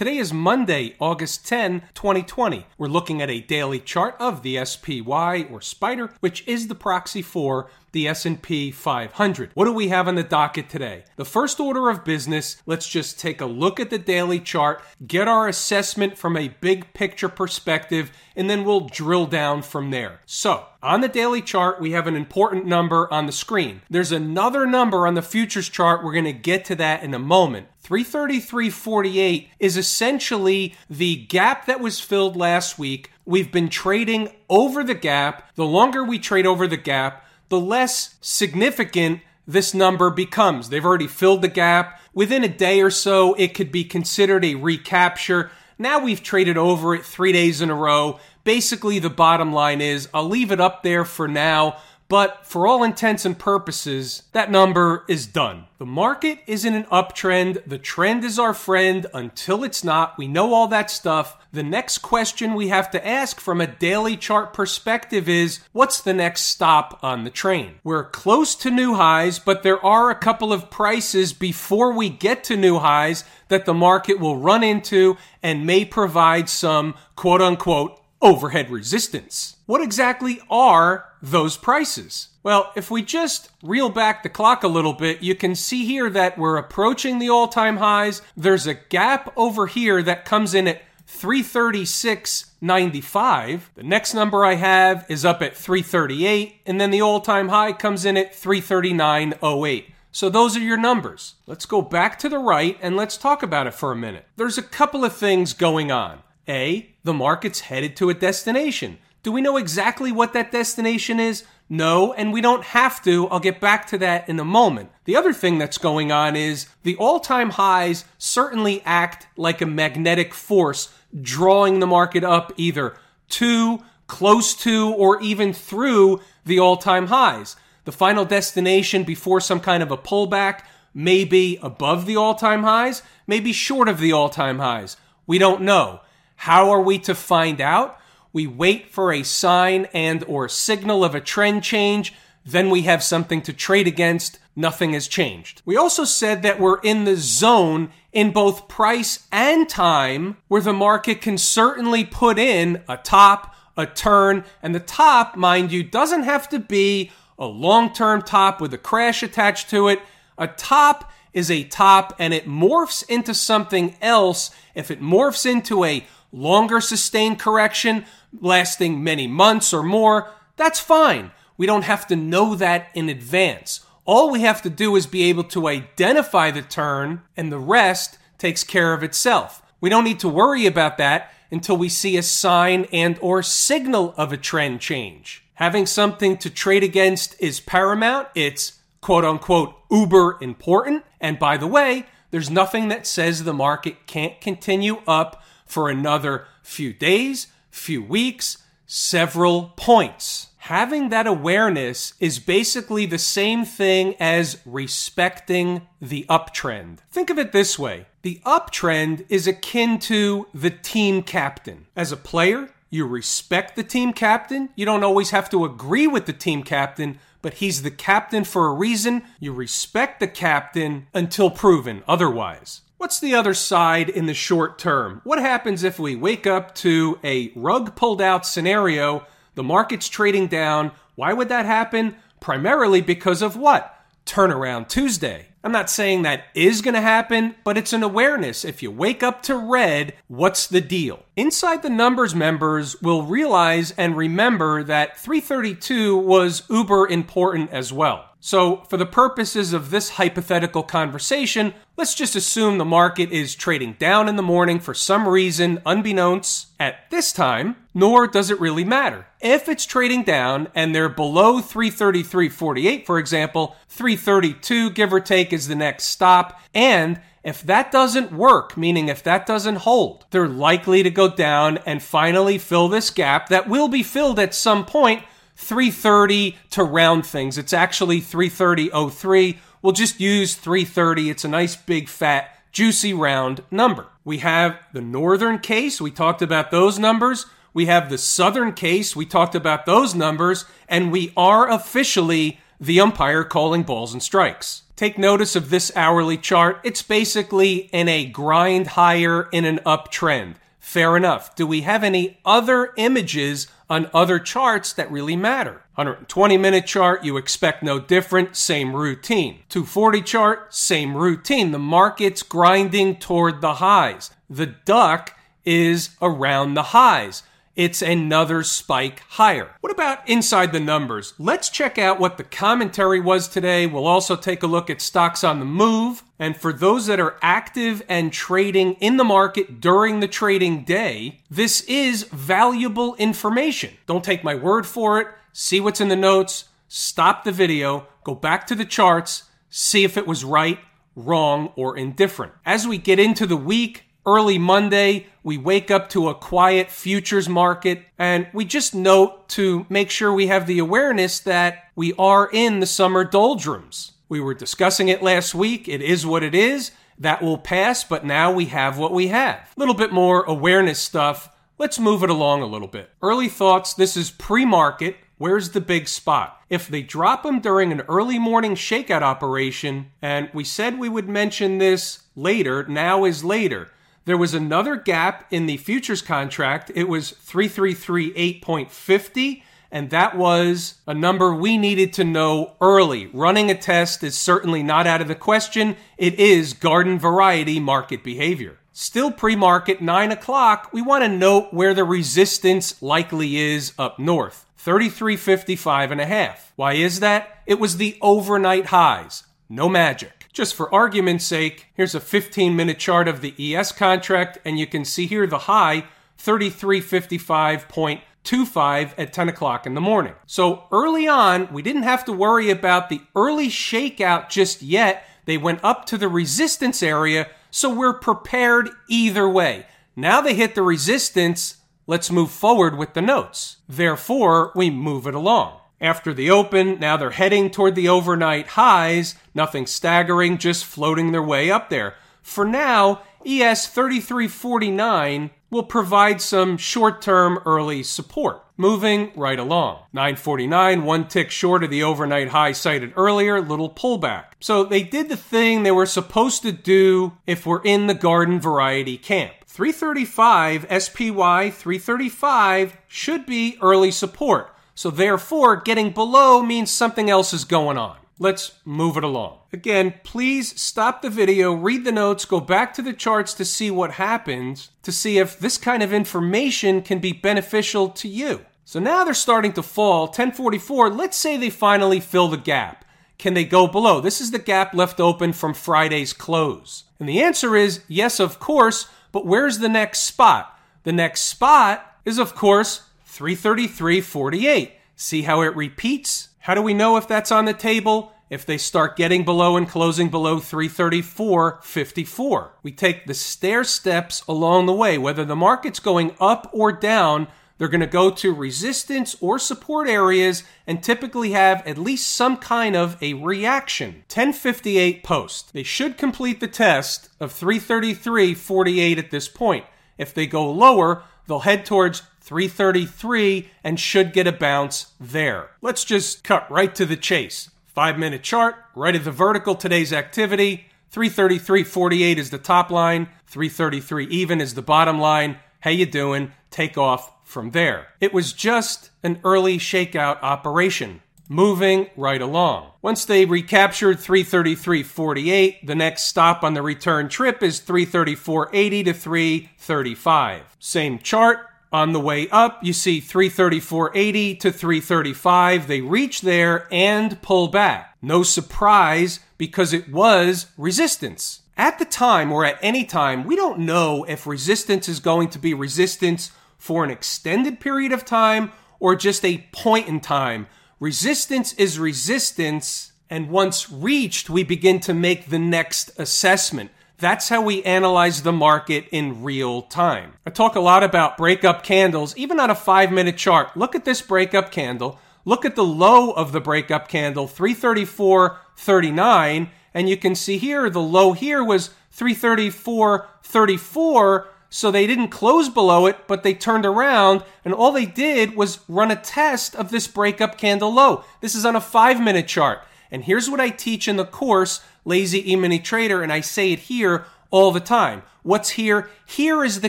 Today is Monday, August 10, 2020. We're looking at a daily chart of the SPY or Spider, which is the proxy for the S&P 500. What do we have on the docket today? The first order of business, let's just take a look at the daily chart, get our assessment from a big picture perspective, and then we'll drill down from there. So, on the daily chart, we have an important number on the screen. There's another number on the futures chart. We're going to get to that in a moment. 333.48 is essentially the gap that was filled last week. We've been trading over the gap. The longer we trade over the gap, the less significant this number becomes. They've already filled the gap. Within a day or so, it could be considered a recapture. Now we've traded over it three days in a row. Basically, the bottom line is I'll leave it up there for now. But for all intents and purposes, that number is done. The market is in an uptrend. The trend is our friend until it's not. We know all that stuff. The next question we have to ask from a daily chart perspective is what's the next stop on the train? We're close to new highs, but there are a couple of prices before we get to new highs that the market will run into and may provide some quote unquote overhead resistance. What exactly are those prices? Well, if we just reel back the clock a little bit, you can see here that we're approaching the all time highs. There's a gap over here that comes in at 336.95. The next number I have is up at 338, and then the all time high comes in at 339.08. So those are your numbers. Let's go back to the right and let's talk about it for a minute. There's a couple of things going on. A, the market's headed to a destination. Do we know exactly what that destination is? No, and we don't have to. I'll get back to that in a moment. The other thing that's going on is the all time highs certainly act like a magnetic force, drawing the market up either to, close to, or even through the all time highs. The final destination before some kind of a pullback may be above the all time highs, maybe short of the all time highs. We don't know. How are we to find out? We wait for a sign and or signal of a trend change, then we have something to trade against. Nothing has changed. We also said that we're in the zone in both price and time where the market can certainly put in a top, a turn, and the top, mind you, doesn't have to be a long-term top with a crash attached to it. A top is a top and it morphs into something else if it morphs into a longer sustained correction lasting many months or more, that's fine. We don't have to know that in advance. All we have to do is be able to identify the turn, and the rest takes care of itself. We don't need to worry about that until we see a sign and or signal of a trend change. Having something to trade against is paramount. It's quote unquote uber important. And by the way, there's nothing that says the market can't continue up for another few days, few weeks, several points. Having that awareness is basically the same thing as respecting the uptrend. Think of it this way the uptrend is akin to the team captain. As a player, you respect the team captain. You don't always have to agree with the team captain, but he's the captain for a reason. You respect the captain until proven otherwise. What's the other side in the short term? What happens if we wake up to a rug pulled out scenario? The market's trading down. Why would that happen? Primarily because of what? Turnaround Tuesday. I'm not saying that is going to happen, but it's an awareness. If you wake up to red, what's the deal? Inside the numbers members will realize and remember that 332 was uber important as well. So, for the purposes of this hypothetical conversation, let's just assume the market is trading down in the morning for some reason unbeknownst at this time, nor does it really matter. If it's trading down and they're below 333.48, for example, 332 give or take is the next stop, and if that doesn't work, meaning if that doesn't hold, they're likely to go down and finally fill this gap that will be filled at some point 330 to round things. It's actually 330.03. We'll just use 330. It's a nice big fat juicy round number. We have the northern case. We talked about those numbers. We have the southern case. We talked about those numbers. And we are officially the umpire calling balls and strikes. Take notice of this hourly chart. It's basically in a grind higher in an uptrend. Fair enough. Do we have any other images on other charts that really matter? 120 minute chart, you expect no different, same routine. 240 chart, same routine. The market's grinding toward the highs. The duck is around the highs it's another spike higher. What about inside the numbers? Let's check out what the commentary was today. We'll also take a look at stocks on the move. And for those that are active and trading in the market during the trading day, this is valuable information. Don't take my word for it. See what's in the notes. Stop the video. Go back to the charts. See if it was right, wrong, or indifferent. As we get into the week, early Monday, we wake up to a quiet futures market, and we just note to make sure we have the awareness that we are in the summer doldrums. We were discussing it last week. It is what it is. That will pass, but now we have what we have. A little bit more awareness stuff. Let's move it along a little bit. Early thoughts this is pre market. Where's the big spot? If they drop them during an early morning shakeout operation, and we said we would mention this later, now is later. There was another gap in the futures contract. It was 3338.50 and that was a number we needed to know early. Running a test is certainly not out of the question. It is garden variety market behavior. Still pre market, 9 o'clock, we want to note where the resistance likely is up north 3355 and a half. Why is that? It was the overnight highs. No magic. Just for argument's sake, here's a 15 minute chart of the ES contract, and you can see here the high 3355.25 at 10 o'clock in the morning. So early on, we didn't have to worry about the early shakeout just yet. They went up to the resistance area, so we're prepared either way. Now they hit the resistance, let's move forward with the notes. Therefore, we move it along after the open. Now they're heading toward the overnight highs. Nothing staggering, just floating their way up there. For now, ES 3349 will provide some short term early support. Moving right along. 949, one tick short of the overnight high cited earlier, little pullback. So they did the thing they were supposed to do if we're in the garden variety camp. 335, SPY 335 should be early support. So therefore, getting below means something else is going on. Let's move it along. Again, please stop the video, read the notes, go back to the charts to see what happens, to see if this kind of information can be beneficial to you. So now they're starting to fall. 1044, let's say they finally fill the gap. Can they go below? This is the gap left open from Friday's close. And the answer is yes, of course, but where's the next spot? The next spot is, of course, 333.48. See how it repeats? How do we know if that's on the table? If they start getting below and closing below 334.54. We take the stair steps along the way. Whether the market's going up or down, they're going to go to resistance or support areas and typically have at least some kind of a reaction. 1058 post. They should complete the test of 333.48 at this point. If they go lower, they'll head towards 333 and should get a bounce there. Let's just cut right to the chase. Five minute chart, right at the vertical, today's activity. 333.48 is the top line, 333 even is the bottom line. How you doing? Take off from there. It was just an early shakeout operation, moving right along. Once they recaptured 333.48, the next stop on the return trip is 334.80 to 335. Same chart, on the way up, you see 334.80 to 335. They reach there and pull back. No surprise because it was resistance. At the time or at any time, we don't know if resistance is going to be resistance for an extended period of time or just a point in time. Resistance is resistance, and once reached, we begin to make the next assessment. That's how we analyze the market in real time. I talk a lot about breakup candles, even on a five minute chart. Look at this breakup candle. Look at the low of the breakup candle, 334.39, and you can see here the low here was 334.34. So they didn't close below it, but they turned around and all they did was run a test of this breakup candle low. This is on a five minute chart. And here's what I teach in the course, Lazy E-mini Trader, and I say it here all the time. What's here? Here is the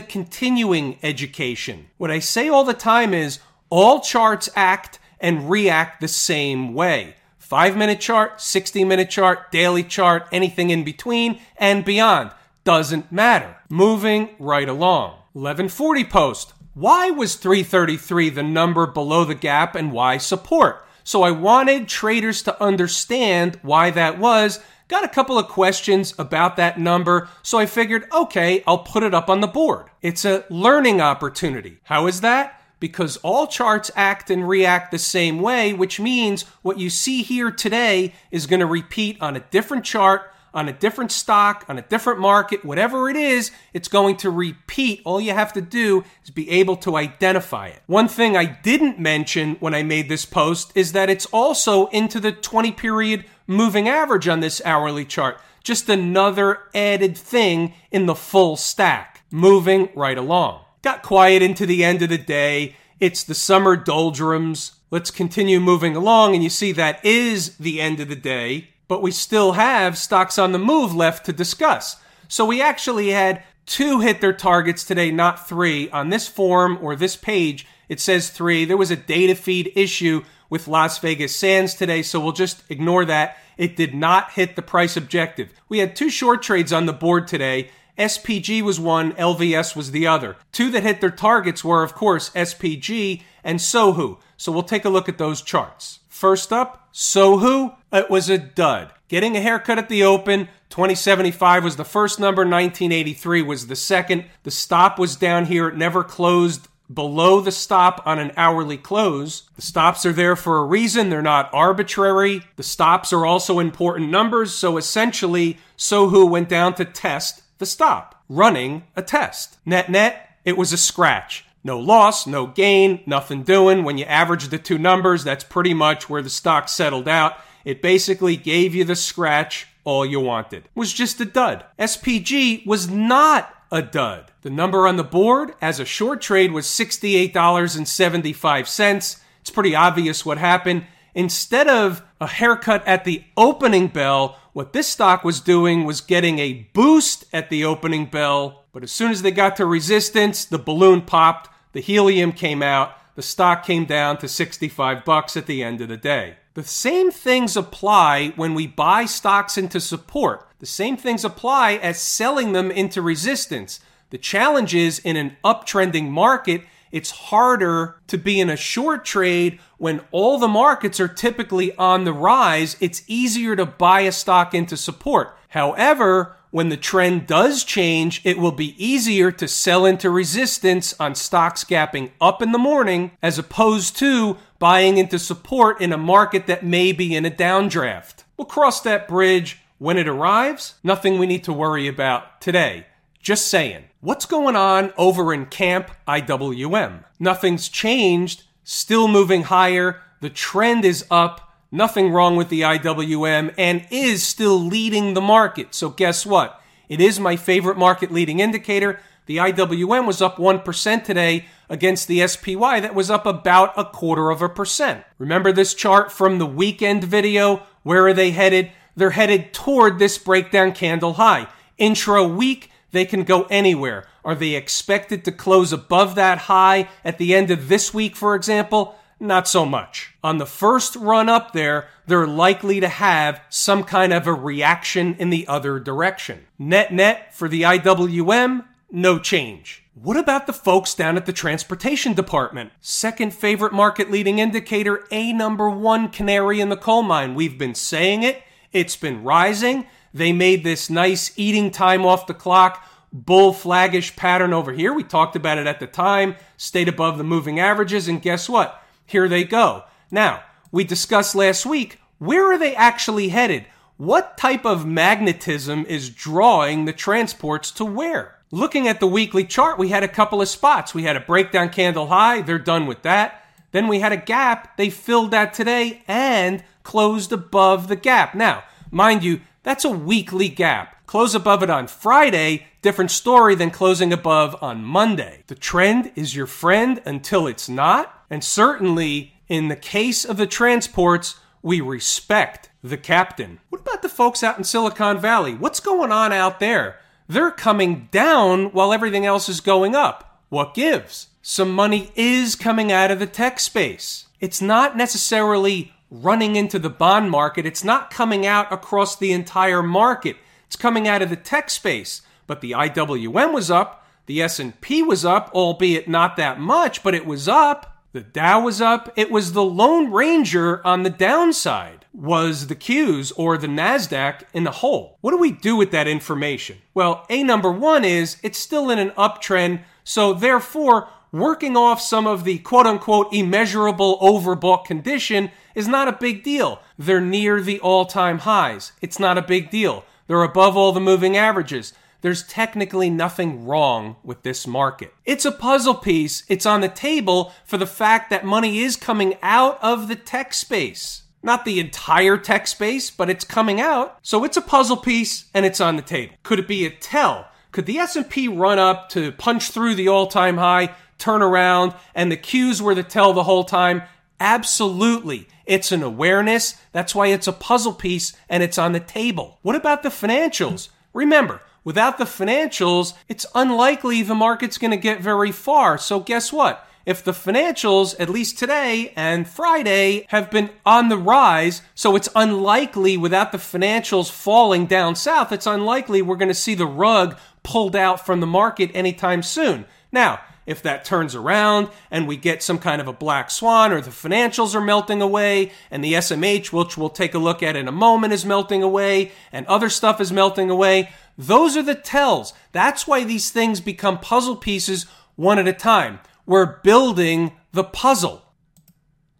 continuing education. What I say all the time is all charts act and react the same way. Five minute chart, 60 minute chart, daily chart, anything in between and beyond. Doesn't matter. Moving right along. 1140 post. Why was 333 the number below the gap and why support? So I wanted traders to understand why that was. Got a couple of questions about that number, so I figured, okay, I'll put it up on the board. It's a learning opportunity. How is that? Because all charts act and react the same way, which means what you see here today is going to repeat on a different chart on a different stock, on a different market, whatever it is, it's going to repeat. All you have to do is be able to identify it. One thing I didn't mention when I made this post is that it's also into the 20 period moving average on this hourly chart. Just another added thing in the full stack, moving right along. Got quiet into the end of the day. It's the summer doldrums. Let's continue moving along, and you see that is the end of the day but we still have stocks on the move left to discuss. So we actually had two hit their targets today, not three. On this form or this page, it says three. There was a data feed issue with Las Vegas Sands today, so we'll just ignore that. It did not hit the price objective. We had two short trades on the board today. SPG was one, LVS was the other. Two that hit their targets were, of course, SPG and Sohu. So we'll take a look at those charts. First up, Sohu, it was a dud. Getting a haircut at the open, 2075 was the first number, 1983 was the second. The stop was down here, it never closed below the stop on an hourly close. The stops are there for a reason, they're not arbitrary. The stops are also important numbers, so essentially, Sohu went down to test the stop, running a test. Net net, it was a scratch. No loss, no gain, nothing doing. When you average the two numbers, that's pretty much where the stock settled out. It basically gave you the scratch all you wanted. It was just a dud. SPG was not a dud. The number on the board as a short trade was $68.75. It's pretty obvious what happened. Instead of a haircut at the opening bell, what this stock was doing was getting a boost at the opening bell. But as soon as they got to resistance, the balloon popped the helium came out, the stock came down to 65 bucks at the end of the day. The same things apply when we buy stocks into support. The same things apply as selling them into resistance. The challenge is in an uptrending market, it's harder to be in a short trade when all the markets are typically on the rise. It's easier to buy a stock into support. However, when the trend does change, it will be easier to sell into resistance on stocks gapping up in the morning as opposed to buying into support in a market that may be in a downdraft. We'll cross that bridge when it arrives. Nothing we need to worry about today. Just saying. What's going on over in Camp IWM? Nothing's changed, still moving higher. The trend is up nothing wrong with the IWM, and is still leading the market. So, guess what? It is my favorite market leading indicator. The IWM was up 1% today against the SPY that was up about a quarter of a percent. Remember this chart from the weekend video? Where are they headed? They're headed toward this breakdown candle high. Intraweek, they can go anywhere. Are they expected to close above that high at the end of this week, for example? Not so much. On the first run up there, they're likely to have some kind of a reaction in the other direction. Net net for the IWM, no change. What about the folks down at the transportation department? Second favorite market leading indicator, a number one canary in the coal mine. We've been saying it, it's been rising. They made this nice eating time off the clock bull flaggish pattern over here. We talked about it at the time, stayed above the moving averages, and guess what? here they go. Now, we discussed last week where are they actually headed? What type of magnetism is drawing the transports to where? Looking at the weekly chart, we had a couple of spots. We had a breakdown candle high, they're done with that. Then we had a gap. They filled that today and closed above the gap. Now, mind you, that's a weekly gap. Close above it on Friday, different story than closing above on Monday. The trend is your friend until it's not. And certainly, in the case of the transports, we respect the captain. What about the folks out in Silicon Valley? What's going on out there? They're coming down while everything else is going up. What gives? Some money is coming out of the tech space. It's not necessarily running into the bond market. It's not coming out across the entire market. It's coming out of the tech space. But the IWM was up, the S&P was up, albeit not that much, but it was up. The Dow was up. It was the Lone Ranger on the downside was the Qs or the Nasdaq in the hole. What do we do with that information? Well, A number 1 is it's still in an uptrend, so therefore working off some of the quote unquote immeasurable overbought condition is not a big deal. They're near the all time highs. It's not a big deal. They're above all the moving averages. There's technically nothing wrong with this market. It's a puzzle piece. It's on the table for the fact that money is coming out of the tech space. Not the entire tech space, but it's coming out. So it's a puzzle piece and it's on the table. Could it be a tell? Could the S&P run up to punch through the all-time high, turn around, and the Qs were the tell the whole time? Absolutely. It's an awareness. That's why it's a puzzle piece and it's on the table. What about the financials? Remember, without the financials, it's unlikely the market's going to get very far. So guess what? If the financials, at least today and Friday, have been on the rise, so it's unlikely without the financials falling down south, it's unlikely we're going to see the rug pulled out from the market anytime soon. Now, if that turns around and we get some kind of a black swan or the financials are melting away and the SMH, which we'll take a look at in a moment, is melting away and other stuff is melting away, those are the tells. That's why these things become puzzle pieces one at a time. We're building the puzzle.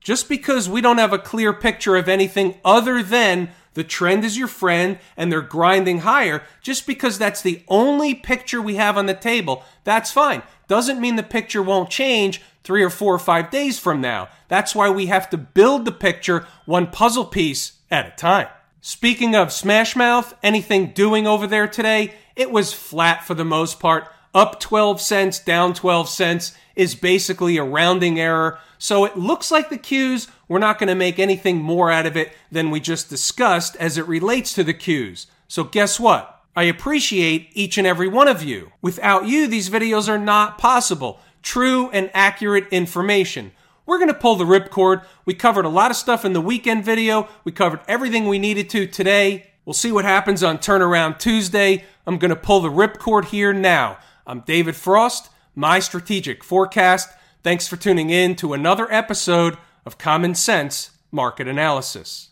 Just because we don't have a clear picture of anything other than the trend is your friend and they're grinding higher, just because that's the only picture we have on the table, that's fine doesn't mean the picture won't change three or four or five days from now. That's why we have to build the picture one puzzle piece at a time. Speaking of Smashmouth, anything doing over there today? It was flat for the most part. Up 12 cents, down 12 cents is basically a rounding error. So it looks like the Qs, we're not going to make anything more out of it than we just discussed as it relates to the Qs. So guess what? I appreciate each and every one of you. Without you, these videos are not possible. True and accurate information. We're going to pull the ripcord. We covered a lot of stuff in the weekend video. We covered everything we needed to today. We'll see what happens on Turnaround Tuesday. I'm going to pull the ripcord here now. I'm David Frost, my strategic forecast. Thanks for tuning in to another episode of Common Sense Market Analysis.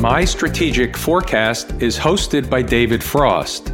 My Strategic Forecast is hosted by David Frost.